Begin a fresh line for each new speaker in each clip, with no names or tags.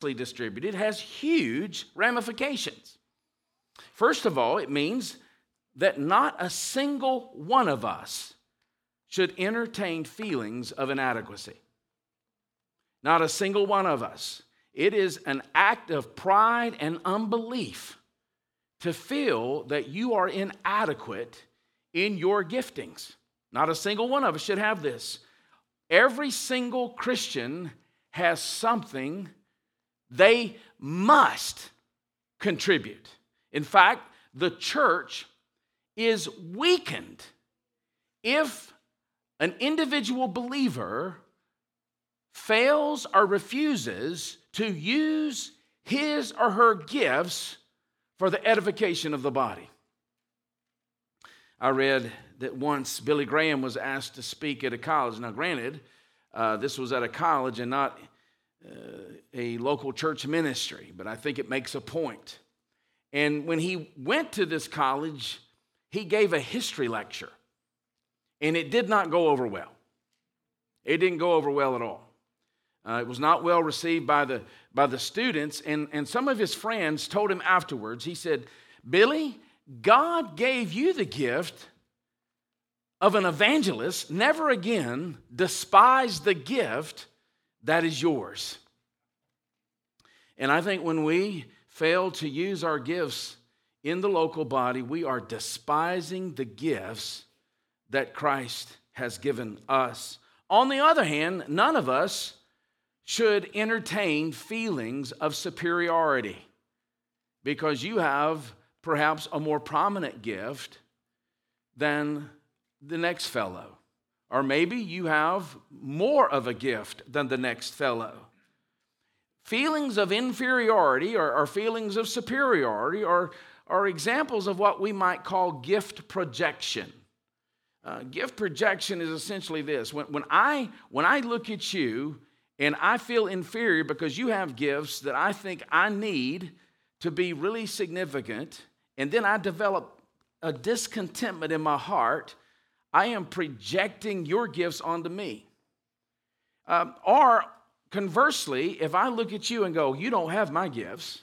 distributed has huge ramifications. First of all, it means that not a single one of us should entertain feelings of inadequacy. Not a single one of us. It is an act of pride and unbelief to feel that you are inadequate in your giftings. Not a single one of us should have this. Every single Christian has something they must contribute. In fact, the church is weakened if an individual believer fails or refuses to use his or her gifts for the edification of the body. I read that once Billy Graham was asked to speak at a college. Now, granted, uh, this was at a college and not a local church ministry, but I think it makes a point. And when he went to this college, he gave a history lecture, and it did not go over well. It didn't go over well at all. Uh, it was not well received by the, by the students, and, and some of his friends told him afterwards, he said, Billy, God gave you the gift of an evangelist. Never again despise the gift that is yours. And I think when we fail to use our gifts in the local body, we are despising the gifts that Christ has given us. On the other hand, none of us should entertain feelings of superiority because you have perhaps a more prominent gift than the next fellow. Or maybe you have more of a gift than the next fellow. Feelings of inferiority or, or feelings of superiority are, are examples of what we might call gift projection. Uh, gift projection is essentially this when, when, I, when I look at you and I feel inferior because you have gifts that I think I need to be really significant, and then I develop a discontentment in my heart, I am projecting your gifts onto me. Um, or conversely, if I look at you and go, You don't have my gifts,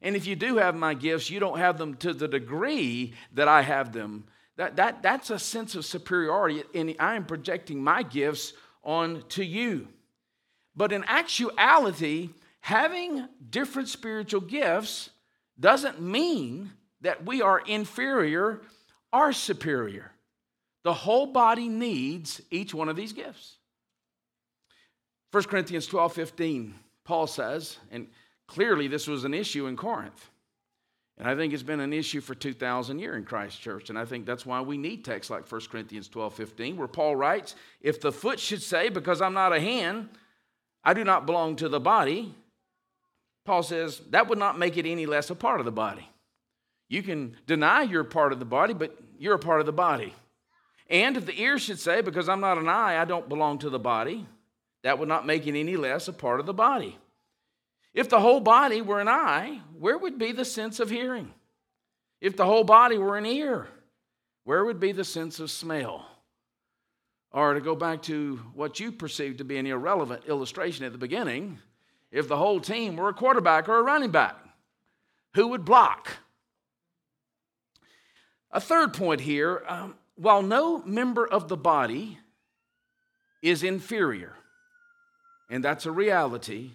and if you do have my gifts, you don't have them to the degree that I have them, that, that, that's a sense of superiority, and I am projecting my gifts onto you. But in actuality, having different spiritual gifts doesn't mean that we are inferior or superior. The whole body needs each one of these gifts. 1 Corinthians 12 15, Paul says, and clearly this was an issue in Corinth. And I think it's been an issue for 2,000 years in Christ Church. And I think that's why we need texts like 1 Corinthians 12 15, where Paul writes, If the foot should say, Because I'm not a hand, I do not belong to the body, Paul says that would not make it any less a part of the body. You can deny you're part of the body, but you're a part of the body. And if the ear should say, Because I'm not an eye, I don't belong to the body, that would not make it any less a part of the body. If the whole body were an eye, where would be the sense of hearing? If the whole body were an ear, where would be the sense of smell? Or to go back to what you perceived to be an irrelevant illustration at the beginning, if the whole team were a quarterback or a running back, who would block? A third point here um, while no member of the body is inferior, and that's a reality,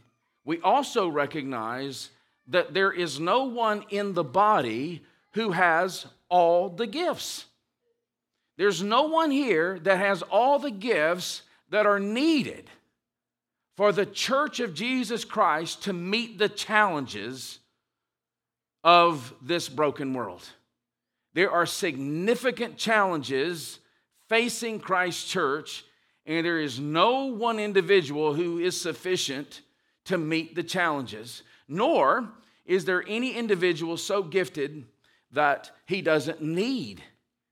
we also recognize that there is no one in the body who has all the gifts. There's no one here that has all the gifts that are needed for the church of Jesus Christ to meet the challenges of this broken world. There are significant challenges facing Christ's church, and there is no one individual who is sufficient to meet the challenges, nor is there any individual so gifted that he doesn't need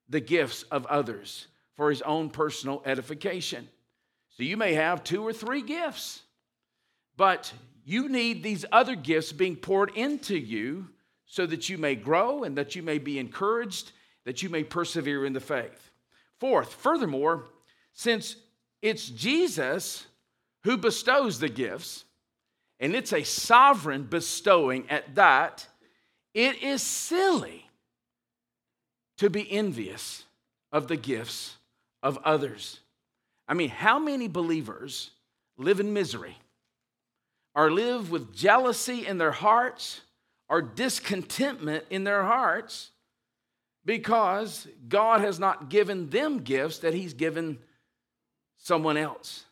the gifts of others for his own personal edification. So you may have two or three gifts, but you need these other gifts being poured into you so that you may grow and that you may be encouraged, that you may persevere in the faith. Fourth, furthermore, since it's Jesus who bestows the gifts, and it's a sovereign bestowing at that, it is silly to be envious of the gifts of others. I mean, how many believers live in misery or live with jealousy in their hearts or discontentment in their hearts because God has not given them gifts that He's given someone else?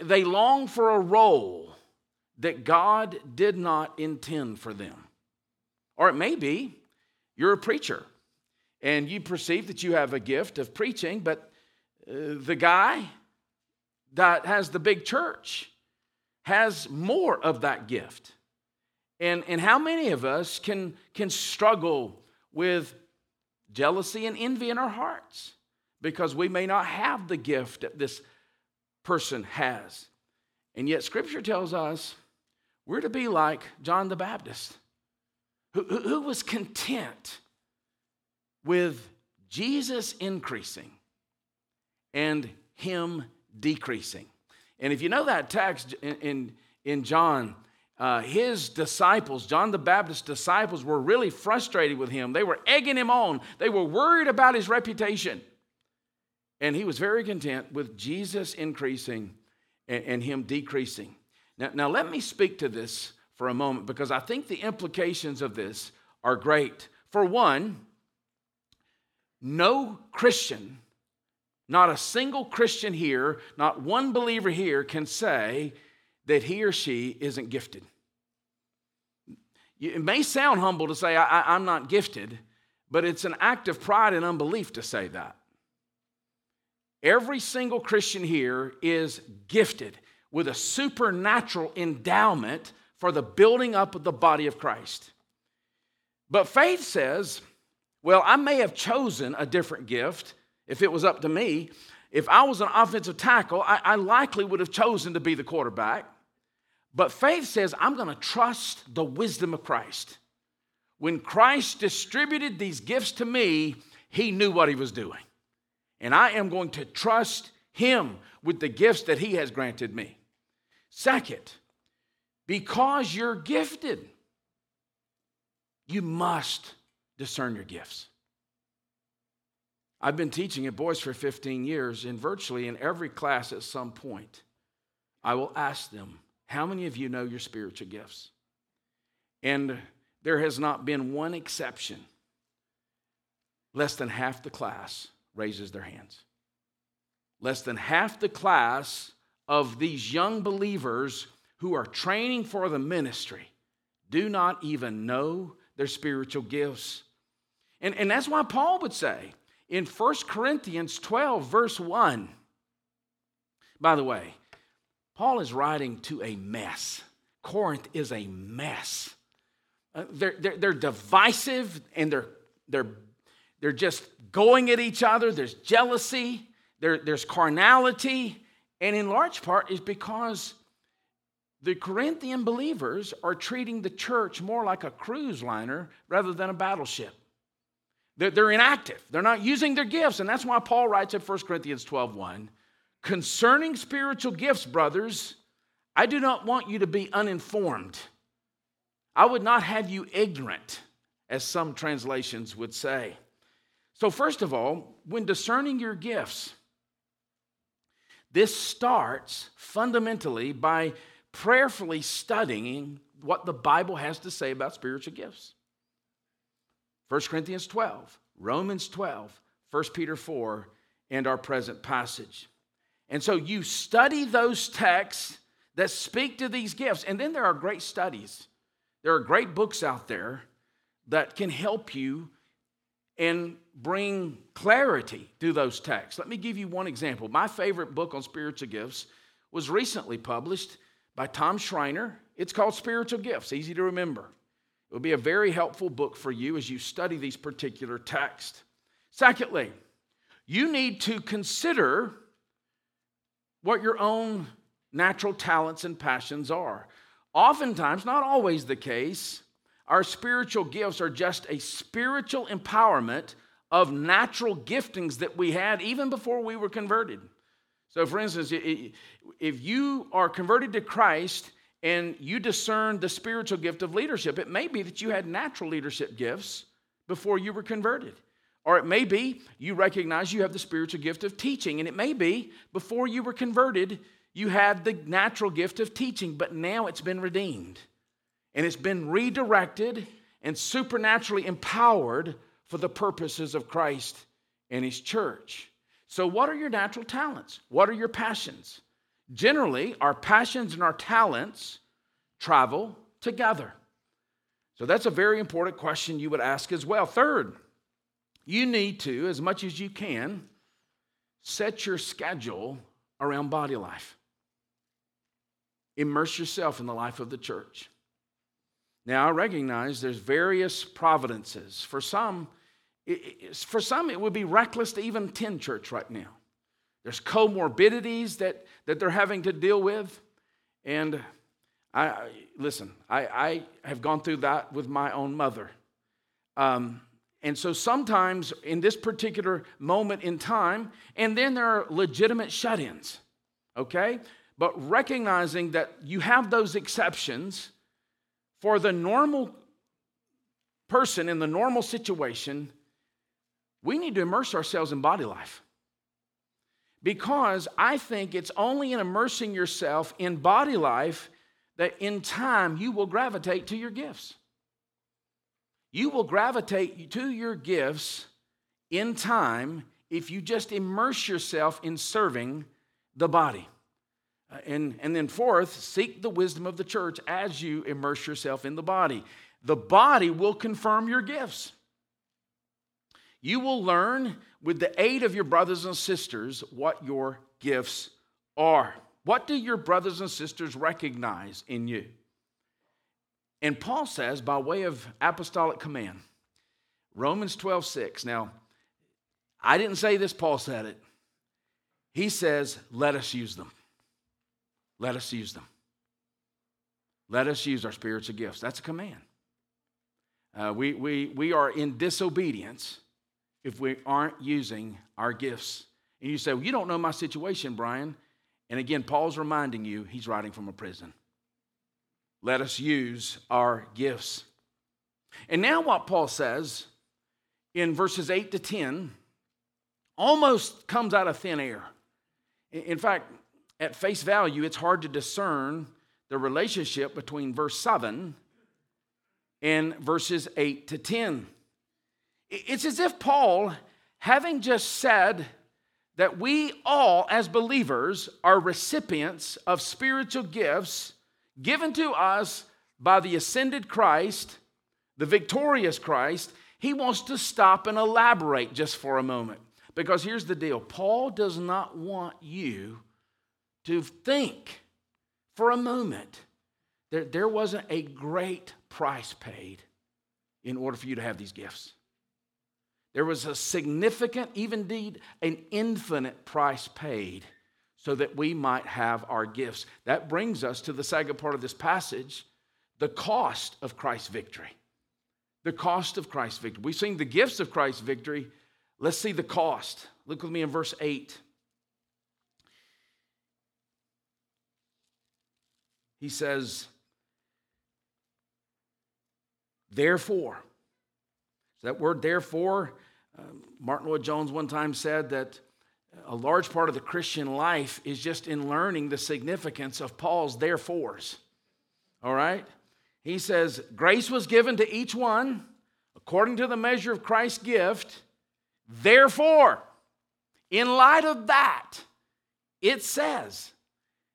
They long for a role that God did not intend for them. Or it may be you're a preacher and you perceive that you have a gift of preaching, but uh, the guy that has the big church has more of that gift. And, and how many of us can, can struggle with jealousy and envy in our hearts because we may not have the gift that this person has? And yet, Scripture tells us we're to be like John the Baptist, who, who was content with Jesus increasing and him decreasing. And if you know that text in, in, in John, uh, his disciples, John the Baptist's disciples, were really frustrated with him. They were egging him on, they were worried about his reputation. And he was very content with Jesus increasing and, and him decreasing. Now, now, let me speak to this for a moment because I think the implications of this are great. For one, no Christian, not a single Christian here, not one believer here can say that he or she isn't gifted. It may sound humble to say, I, am not gifted, but it's an act of pride and unbelief to say that. Every single Christian here is gifted with a supernatural endowment for the building up of the body of Christ. But faith says, well, I may have chosen a different gift if it was up to me. If I was an offensive tackle, I, I likely would have chosen to be the quarterback. But faith says, I'm going to trust the wisdom of Christ. When Christ distributed these gifts to me, he knew what he was doing. And I am going to trust him with the gifts that he has granted me. Second, because you're gifted, you must discern your gifts. I've been teaching at Boyce for 15 years, and virtually in every class at some point, I will ask them, How many of you know your spiritual gifts? And there has not been one exception. Less than half the class raises their hands. Less than half the class of these young believers who are training for the ministry do not even know their spiritual gifts. And, and that's why Paul would say in 1 Corinthians 12, verse 1, by the way, Paul is writing to a mess. Corinth is a mess. Uh, they're, they're, they're divisive and they're, they're, they're just going at each other. There's jealousy, there, there's carnality, and in large part is because the Corinthian believers are treating the church more like a cruise liner rather than a battleship. They're, they're inactive. They're not using their gifts. And that's why Paul writes in 1 Corinthians 12 1, concerning spiritual gifts, brothers, I do not want you to be uninformed. I would not have you ignorant, as some translations would say. So, first of all, when discerning your gifts, this starts fundamentally by prayerfully studying what the Bible has to say about spiritual gifts. 1 Corinthians 12, Romans 12, 1 Peter 4, and our present passage. And so you study those texts that speak to these gifts. And then there are great studies. There are great books out there that can help you and bring clarity to those texts. Let me give you one example. My favorite book on spiritual gifts was recently published by Tom Schreiner. It's called Spiritual Gifts, easy to remember. It will be a very helpful book for you as you study these particular texts. Secondly, you need to consider what your own natural talents and passions are. Oftentimes, not always the case, our spiritual gifts are just a spiritual empowerment of natural giftings that we had even before we were converted. So, for instance, if you are converted to Christ and you discern the spiritual gift of leadership. It may be that you had natural leadership gifts before you were converted. Or it may be you recognize you have the spiritual gift of teaching. And it may be before you were converted, you had the natural gift of teaching, but now it's been redeemed. And it's been redirected and supernaturally empowered for the purposes of Christ and His church. So, what are your natural talents? What are your passions? Generally, our passions and our talents travel together. So, that's a very important question you would ask as well. Third, you need to, as much as you can, set your schedule around body life. Immerse yourself in the life of the church. Now, I recognize there's various providences. For some, for some, it would be reckless to even attend church right now. There's comorbidities that, that they're having to deal with. And I listen, I, I have gone through that with my own mother. Um, and so sometimes in this particular moment in time, and then there are legitimate shut ins, okay? But recognizing that you have those exceptions for the normal person in the normal situation, we need to immerse ourselves in body life. Because I think it's only in immersing yourself in body life that in time you will gravitate to your gifts. You will gravitate to your gifts in time if you just immerse yourself in serving the body. Uh, and, and then, fourth, seek the wisdom of the church as you immerse yourself in the body. The body will confirm your gifts. You will learn with the aid of your brothers and sisters what your gifts are. What do your brothers and sisters recognize in you? And Paul says, by way of apostolic command, Romans 12, 6. Now, I didn't say this, Paul said it. He says, let us use them. Let us use them. Let us use our spiritual gifts. That's a command. Uh, we, we, we are in disobedience if we aren't using our gifts. And you say, Well, you don't know my situation, Brian. And again, Paul's reminding you he's writing from a prison. Let us use our gifts. And now, what Paul says in verses 8 to 10 almost comes out of thin air. In fact, at face value, it's hard to discern the relationship between verse 7 and verses 8 to 10. It's as if Paul, having just said that we all, as believers, are recipients of spiritual gifts given to us by the ascended Christ, the victorious Christ, he wants to stop and elaborate just for a moment. Because here's the deal Paul does not want you to think for a moment that there wasn't a great price paid in order for you to have these gifts. There was a significant, even indeed an infinite price paid so that we might have our gifts. That brings us to the second part of this passage the cost of Christ's victory. The cost of Christ's victory. We've seen the gifts of Christ's victory. Let's see the cost. Look with me in verse 8. He says, Therefore, that word therefore, um, Martyn Lloyd-Jones one time said that a large part of the Christian life is just in learning the significance of Paul's therefores. All right? He says, Grace was given to each one according to the measure of Christ's gift. Therefore, in light of that, it says,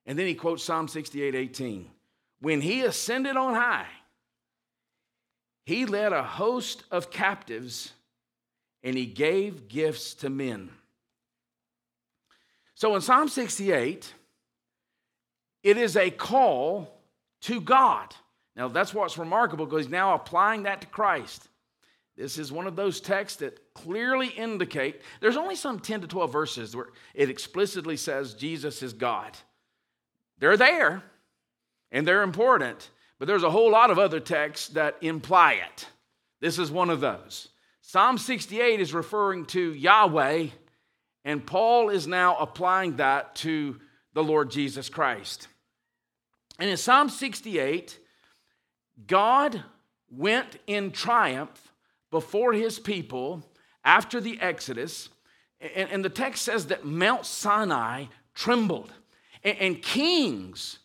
and then he quotes Psalm 68 18. When he ascended on high, he led a host of captives and he gave gifts to men. So in Psalm 68, it is a call to God. Now that's what's remarkable because he's now applying that to Christ. This is one of those texts that clearly indicate there's only some 10 to 12 verses where it explicitly says Jesus is God. They're there and they're important, but there's a whole lot of other texts that imply it. This is one of those. Psalm 68 is referring to Yahweh, and Paul is now applying that to the Lord Jesus Christ. And in Psalm 68, God went in triumph before his people after the Exodus. And, the text says that Mount Sinai trembled, and kings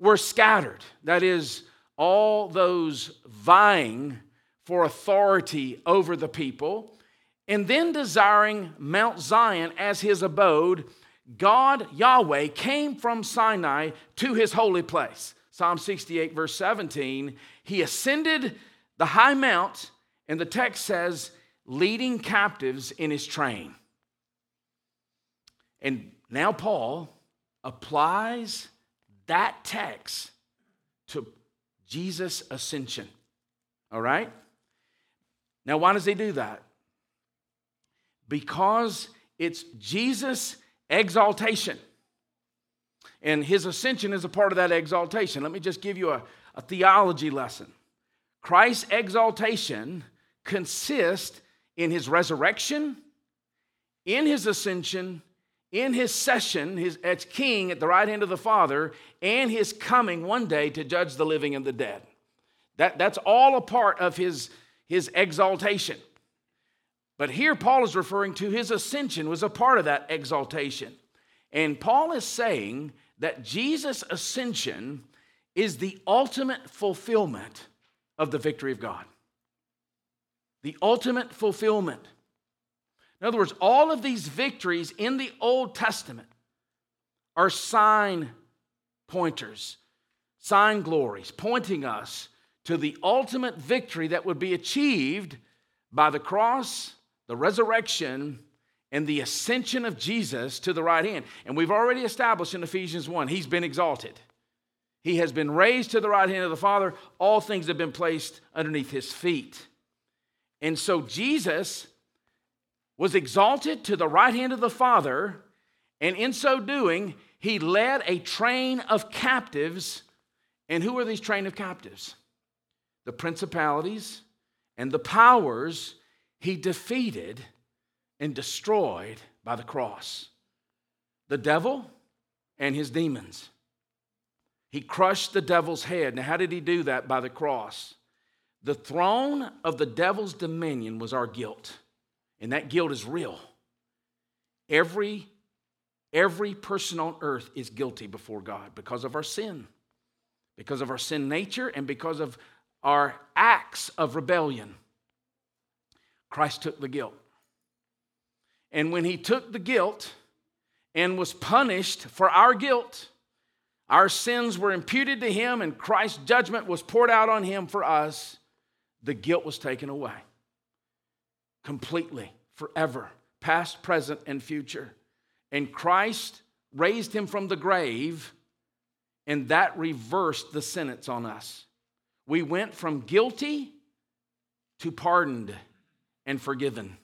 were scattered. That is, all those vying for authority over the people, and then desiring Mount Zion as his abode, God, Yahweh, came from Sinai to his holy place. Psalm 68, verse 17. He ascended the high mount, and the text says, leading captives in his train. And now Paul applies that text to Jesus' ascension. All right? Now, why does he do that? Because it's Jesus' exaltation. And his ascension is a part of that exaltation. Let me just give you a, a theology lesson. Christ's exaltation consists in his resurrection, in his ascension, in his session his, as king at the right hand of the Father, and his coming one day to judge the living and the dead. That, that's all a part of his, his exaltation. But here Paul is referring to his ascension was a part of that exaltation. And Paul is saying that Jesus' ascension is the ultimate fulfillment of the victory of God. The ultimate fulfillment. In other words, all of these victories in the Old Testament are sign pointers, sign glories, pointing us to the ultimate victory that would be achieved by the cross, the resurrection, and the ascension of Jesus to the right hand. And we've already established in Ephesians 1, he's been exalted. He has been raised to the right hand of the Father. All things have been placed underneath his feet. And so Jesus was exalted to the right hand of the Father, and in so doing, he led a train of captives. And who are these train of captives? The principalities and the powers he defeated and destroyed by the cross. The devil and his demons. He crushed the devil's head. Now, how did he do that? By the cross. The throne of the devil's dominion was our guilt. And that guilt is real. Every, every person on earth is guilty before God because of our sin, because of our sin nature, and because of our acts of rebellion. Christ took the guilt. And when he took the guilt and was punished for our guilt, our sins were imputed to him, and Christ's judgment was poured out on him for us. The guilt was taken away completely, forever, past, present, and future. And Christ raised him from the grave, and that reversed the sentence on us. We went from guilty to pardoned and forgiven,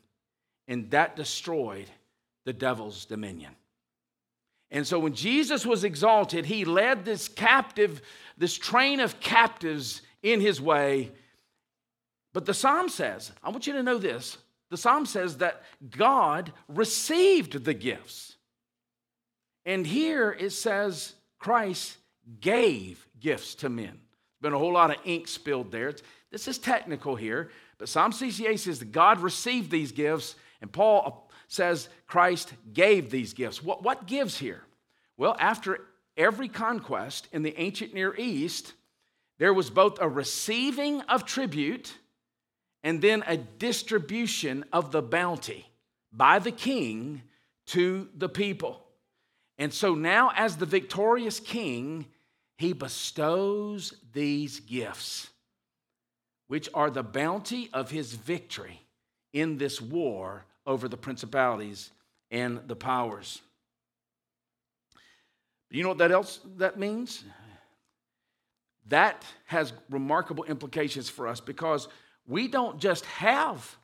and that destroyed the devil's dominion. And so when Jesus was exalted, he led this captive, this train of captives in his way. But the psalm says, I want you to know this the psalm says that God received the gifts. And here it says Christ gave gifts to men. Been a whole lot of ink spilled there. It's, this is technical here, but Psalm 68 says that God received these gifts, and Paul says Christ gave these gifts. What, what gives here? Well, after every conquest in the ancient Near East, there was both a receiving of tribute and then a distribution of the bounty by the king to the people. And so now, as the victorious king, he bestows these gifts, which are the bounty of his victory in this war over the principalities and the powers. You know what that else that means? That has remarkable implications for us because we don't just have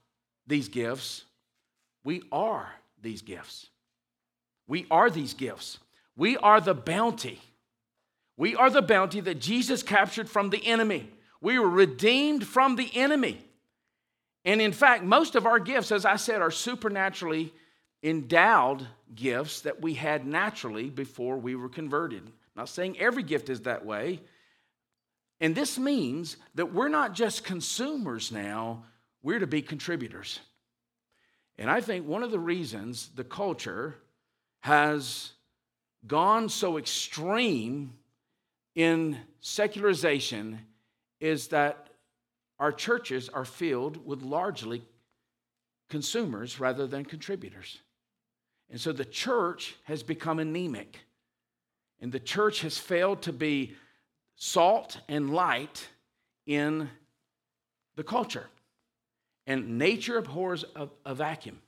these gifts, we are these gifts. We are these gifts. We are the bounty. We are the bounty that Jesus captured from the enemy. We were redeemed from the enemy. And in fact, most of our gifts, as I said, are supernaturally endowed gifts that we had naturally before we were converted. Not saying every gift is that way, And this means that we're not just consumers now, we're to be contributors. And I think one of the reasons the culture has gone so extreme in secularization is that our churches are filled with largely consumers rather than contributors. And so the church has become anemic. And the church has failed to be salt and light in the culture. And nature abhors a, a, vacuum.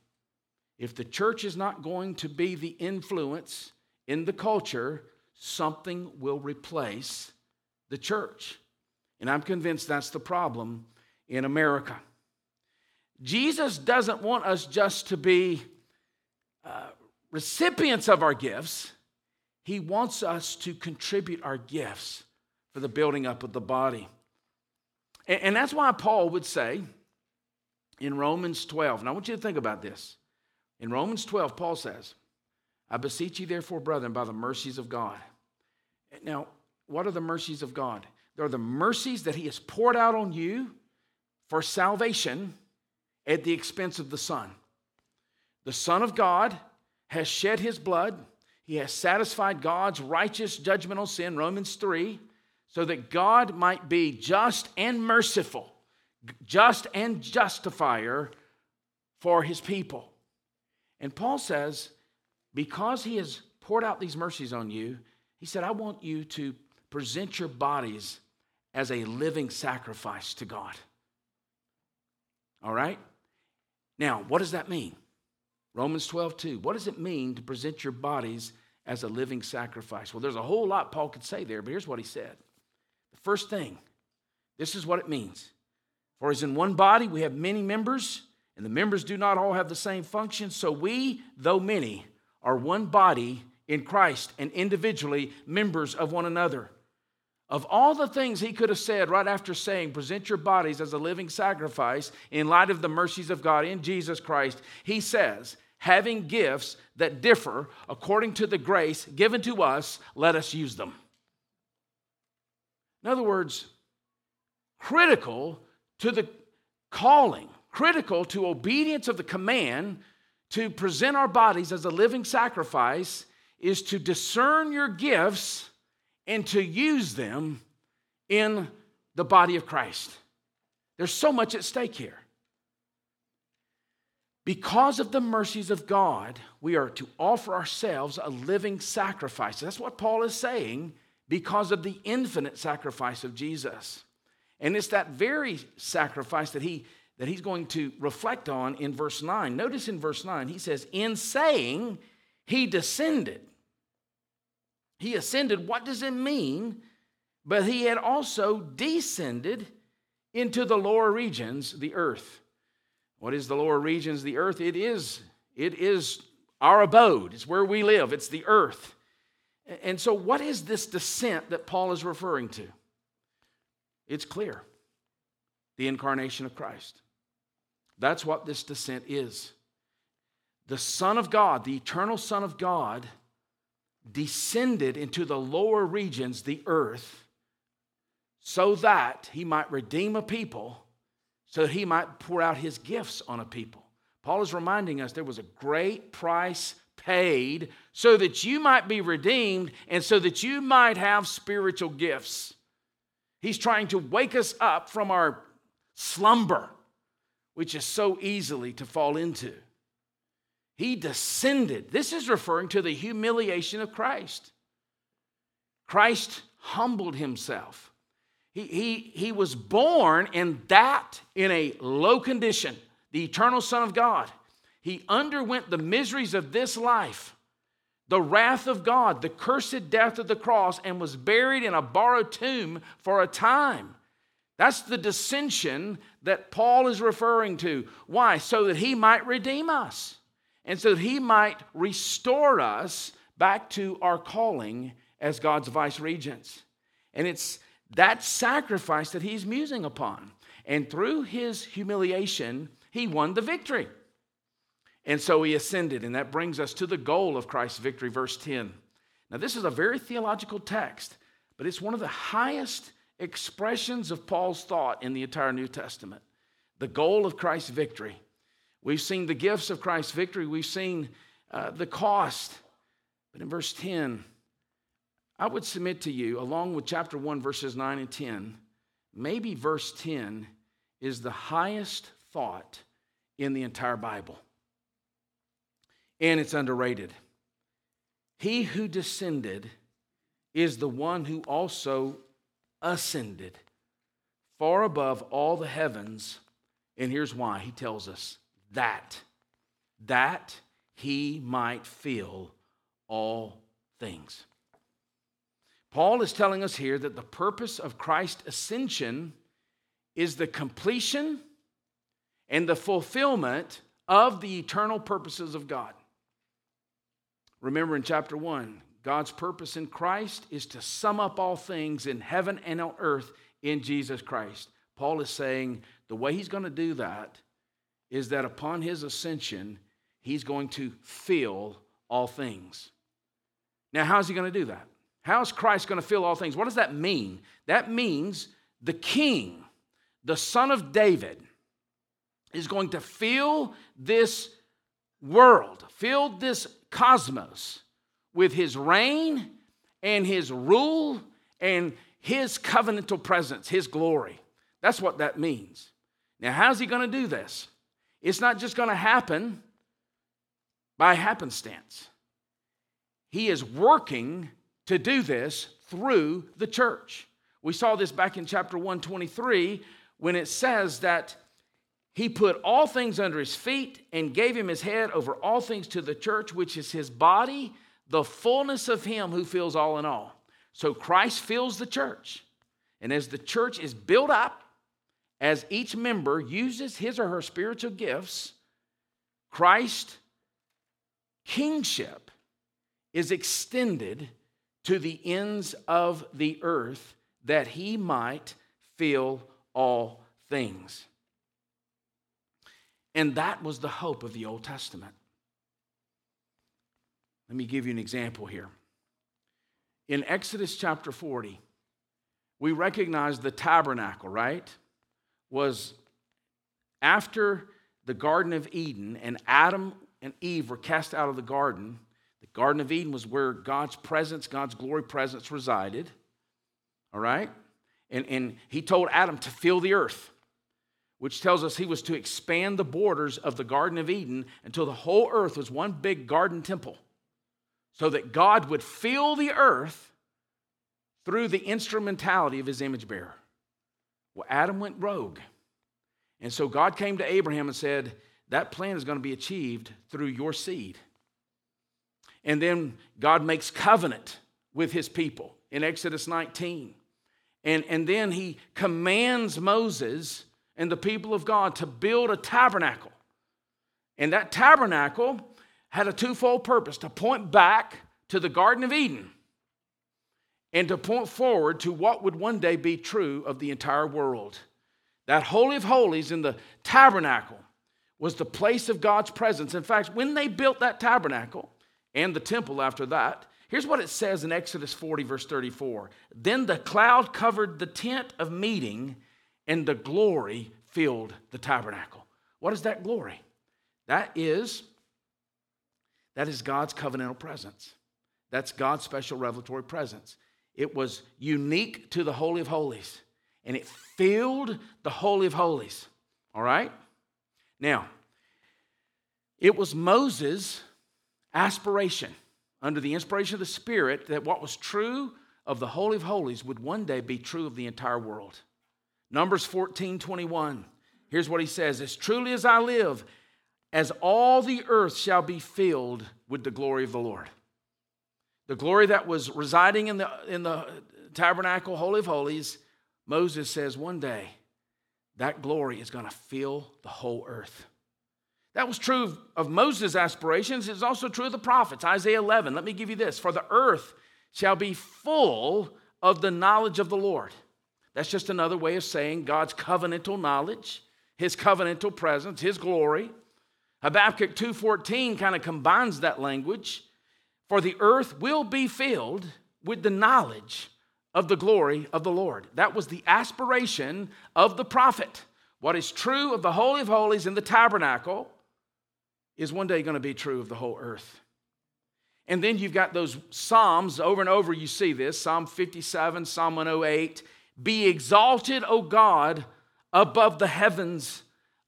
If the church is not going to be the influence in the culture, something will replace the church. And I'm convinced that's the problem in America. Jesus doesn't want us just to be uh, recipients of our gifts, He wants us to contribute our gifts for the building up of the body. And, and that's why Paul would say in Romans 12, and I want you to think about this. In Romans 12, Paul says, I beseech you, therefore, brethren, by the mercies of God. Now, what are the mercies of God? They're the mercies that He has poured out on you for salvation at the expense of the Son. The Son of God has shed His blood, He has satisfied God's righteous judgment on sin, Romans 3, so that God might be just and merciful, just and justifier for His people. And Paul says, because He has poured out these mercies on you, He said, I want you to present your bodies as a living sacrifice to God. All right? Now, what does that mean? Romans 12, 2. What does it mean to present your bodies as a living sacrifice? Well, there's a whole lot Paul could say there, but here's what he said. The first thing, this is what it means. For as in one body we have many members, and the members do not all have the same function, so we, though many, are one body in Christ and individually members of one another. Of all the things he could have said right after saying, present your bodies as a living sacrifice in light of the mercies of God in Jesus Christ, he says, having gifts that differ according to the grace given to us, let us use them. In other words, critical to the calling, critical to obedience of the command to present our bodies as a living sacrifice is to discern your gifts and to use them in the body of Christ. There's so much at stake here. Because of the mercies of God, we are to offer ourselves a living sacrifice. That's what Paul is saying because of the infinite sacrifice of Jesus. And it's that very sacrifice that he that he's going to reflect on in verse 9. Notice in verse 9, he says, In saying he descended. He ascended. What does it mean? But he had also descended into the lower regions, the earth. What is the lower regions, the earth? It is, it is our abode. It's where we live. It's the earth. And so, what is this descent that Paul is referring to? It's clear the incarnation of Christ. That's what this descent is. The Son of God, the eternal Son of God, descended into the lower regions, the earth, so that he might redeem a people, so that he might pour out his gifts on a people. Paul is reminding us there was a great price paid so that you might be redeemed and so that you might have spiritual gifts. He's trying to wake us up from our slumber, which is so easily to fall into. He descended. This is referring to the humiliation of Christ. Christ humbled himself. He, he, he was born in that, in a low condition, the eternal Son of God. He underwent the miseries of this life, the wrath of God, the cursed death of the cross, and was buried in a borrowed tomb for a time. That's the dissension that Paul is referring to. Why? So that he might redeem us and so that he might restore us back to our calling as God's vice regents. And it's that sacrifice that he's musing upon. And through his humiliation, he won the victory. And so he ascended, and that brings us to the goal of Christ's victory, verse 10. Now, this is a very theological text, but it's one of the highest expressions of Paul's thought in the entire New Testament. The goal of Christ's victory. We've seen the gifts of Christ's victory, we've seen uh, the cost. But in verse 10, I would submit to you, along with chapter 1, verses 9 and 10, maybe verse 10 is the highest thought in the entire Bible. And it's underrated. He who descended is the one who also ascended far above all the heavens. And here's why he tells us that, that he might fill all things. Paul is telling us here that the purpose of Christ's ascension is the completion and the fulfillment of the eternal purposes of God. Remember in chapter 1, God's purpose in Christ is to sum up all things in heaven and on earth in Jesus Christ. Paul is saying the way he's going to do that is that upon his ascension, he's going to fill all things. Now, how's he going to do that? How's Christ going to fill all things? What does that mean? That means the king, the son of David, is going to fill this world, fill this cosmos with his reign and his rule and his covenantal presence, his glory. That's what that means. Now, how's he going to do this? It's not just going to happen by happenstance. He is working to do this through the church. We saw this back in chapter 123 when it says that he put all things under his feet and gave him his head over all things to the church, which is his body, the fullness of him who fills all in all. So Christ fills the church. And as the church is built up, as each member uses his or her spiritual gifts, Christ kingship is extended to the ends of the earth that he might fill all things. And that was the hope of the Old Testament. Let me give you an example here. In Exodus chapter 40, we recognize the tabernacle, right? Was after the Garden of Eden and Adam and Eve were cast out of the garden. The Garden of Eden was where God's presence, God's glory presence resided. All right? And, and he told Adam to fill the earth which tells us he was to expand the borders of the Garden of Eden until the whole earth was one big garden temple, so that God would fill the earth through the instrumentality of his image bearer. Well, Adam went rogue. And so God came to Abraham and said, That plan is going to be achieved through your seed. And then God makes covenant with his people in Exodus 19. And, and then he commands Moses and the people of God to build a tabernacle. And that tabernacle had a twofold purpose to point back to the Garden of Eden and to point forward to what would one day be true of the entire world. That Holy of Holies in the tabernacle was the place of God's presence. In fact, when they built that tabernacle and the temple after that, here's what it says in Exodus 40, verse 34 Then the cloud covered the tent of meeting and the glory filled the tabernacle. What is that glory? That is that is God's covenantal presence. That's God's special revelatory presence. It was unique to the Holy of Holies, and it filled the Holy of Holies. All right? Now, it was Moses' aspiration, under the inspiration of the Spirit, that what was true of the Holy of Holies would one day be true of the entire world. Numbers 14 21. Here's what he says As truly as I live, as all the earth shall be filled with the glory of the Lord. The glory that was residing in the, in the tabernacle, Holy of Holies, Moses says one day that glory is going to fill the whole earth. That was true of Moses' aspirations. It's also true of the prophets. Isaiah 11, let me give you this. For the earth shall be full of the knowledge of the Lord. That's just another way of saying God's covenantal knowledge, his covenantal presence, his glory. Habakkuk 2:14 kind of combines that language. For the earth will be filled with the knowledge of the glory of the Lord. That was the aspiration of the prophet. What is true of the Holy of Holies in the tabernacle is one day going to be true of the whole earth. And then you've got those Psalms over and over, you see this Psalm 57, Psalm 108. Be exalted, O God, above the heavens.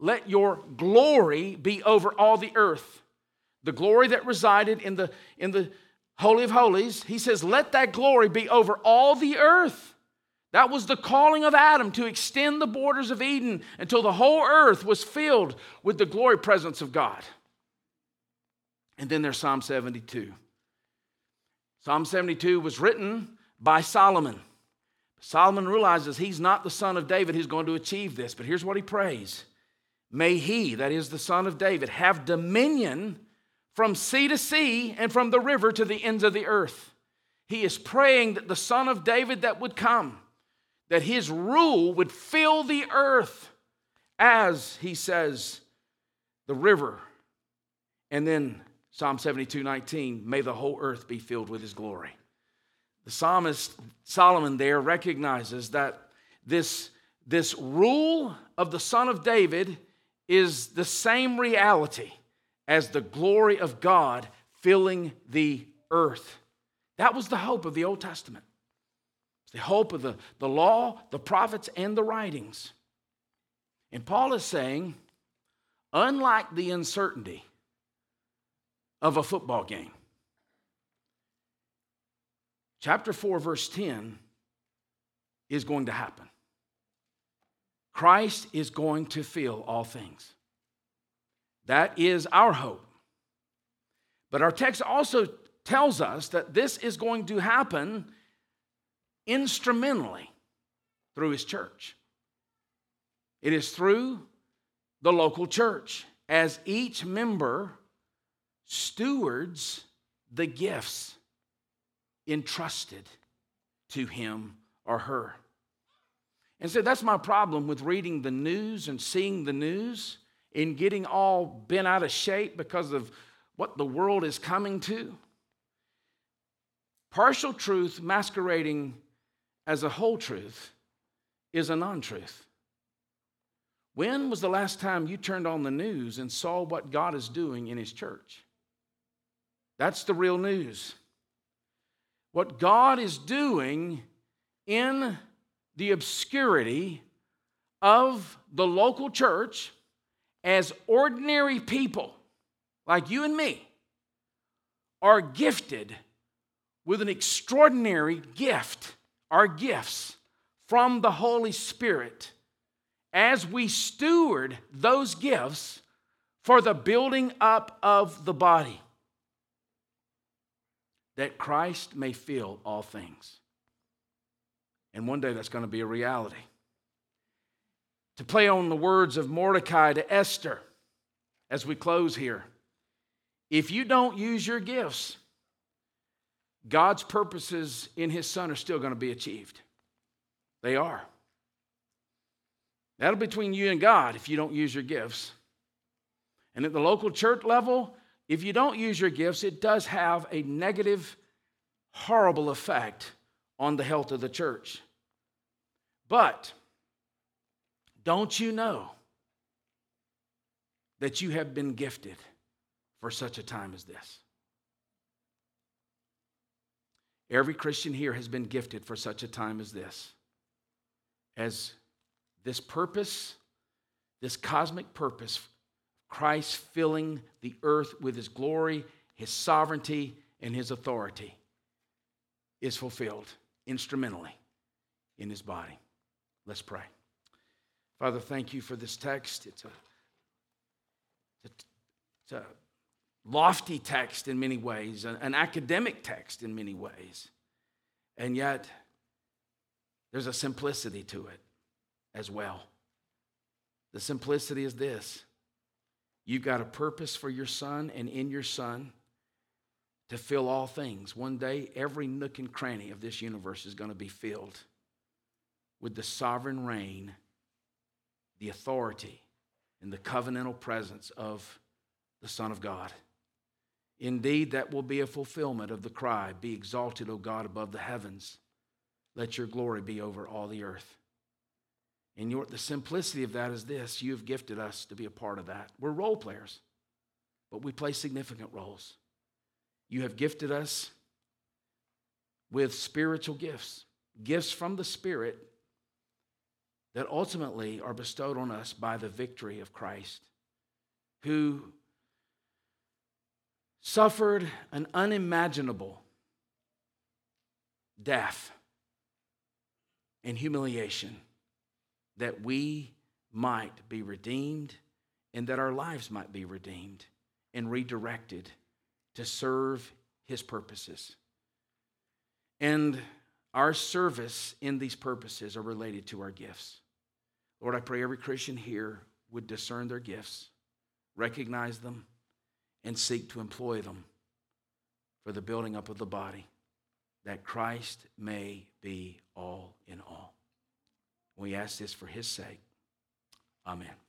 Let your glory be over all the earth. The glory that resided in the, in the Holy of Holies, he says, let that glory be over all the earth. That was the calling of Adam to extend the borders of Eden until the whole earth was filled with the glory presence of God. And then there's Psalm 72. Psalm 72 was written by Solomon. Solomon realizes he's not the son of David who's going to achieve this, but here's what he prays May he, that is the son of David, have dominion from sea to sea and from the river to the ends of the earth. He is praying that the son of David that would come, that his rule would fill the earth as he says, the river. And then Psalm 72 19, may the whole earth be filled with his glory. The psalmist Solomon there recognizes that this, this rule of the son of David is the same reality as the glory of God filling the earth. That was the hope of the Old Testament. It's the hope of the, the law, the prophets, and the writings. And Paul is saying, unlike the uncertainty of a football game, chapter 4, verse 10 is going to happen. Christ is going to fill all things. That is our hope. But our text also tells us that this is going to happen instrumentally through his church. It is through the local church as each member stewards the gifts entrusted to him or her. And so that's my problem with reading the news and seeing the news and getting all bent out of shape because of what the world is coming to. Partial truth masquerading as a whole truth is a non truth. When was the last time you turned on the news and saw what God is doing in His church? That's the real news. What God is doing in the obscurity of the local church as ordinary people like you and me are gifted with an extraordinary gift, our gifts from the Holy Spirit, as we steward those gifts for the building up of the body, that Christ may fill all things. And one day that's going to be a reality to play on the words of Mordecai to Esther as we close here. If you don't use your gifts, God's purposes in His Son are still going to be achieved. They are. That'll be between you and God if you don't use your gifts. And at the local church level, if you don't use your gifts, it does have a negative, horrible effect on the health of the church. But don't you know that you have been gifted for such a time as this? Every Christian here has been gifted for such a time as this. As this purpose, this cosmic purpose, Christ filling the earth with his glory, his sovereignty, and his authority is fulfilled instrumentally in his body. Let's pray. Father, thank you for this text. It's a, it's a lofty text in many ways, an academic text in many ways. And yet, there's a simplicity to it as well. The simplicity is this you've got a purpose for your son, and in your son, to fill all things. One day, every nook and cranny of this universe is going to be filled with the sovereign reign the authority and the covenantal presence of the Son of God. Indeed, that will be a fulfillment of the cry Be exalted, O God, above the heavens. let your glory be over all the earth. And your, the simplicity of that is this you have gifted us to be a part of that. We're role players, but we play significant roles. You have gifted us with spiritual gifts, gifts from the Spirit that ultimately are bestowed on us by the victory of Christ, who suffered an unimaginable death and humiliation that we might be redeemed and that our lives might be redeemed and redirected to serve his purposes. And our service in these purposes are related to our gifts. Lord, I pray every Christian here would discern their gifts, recognize them, and seek to employ them for the building up of the body, that Christ may be all in all. We ask this for his sake. Amen.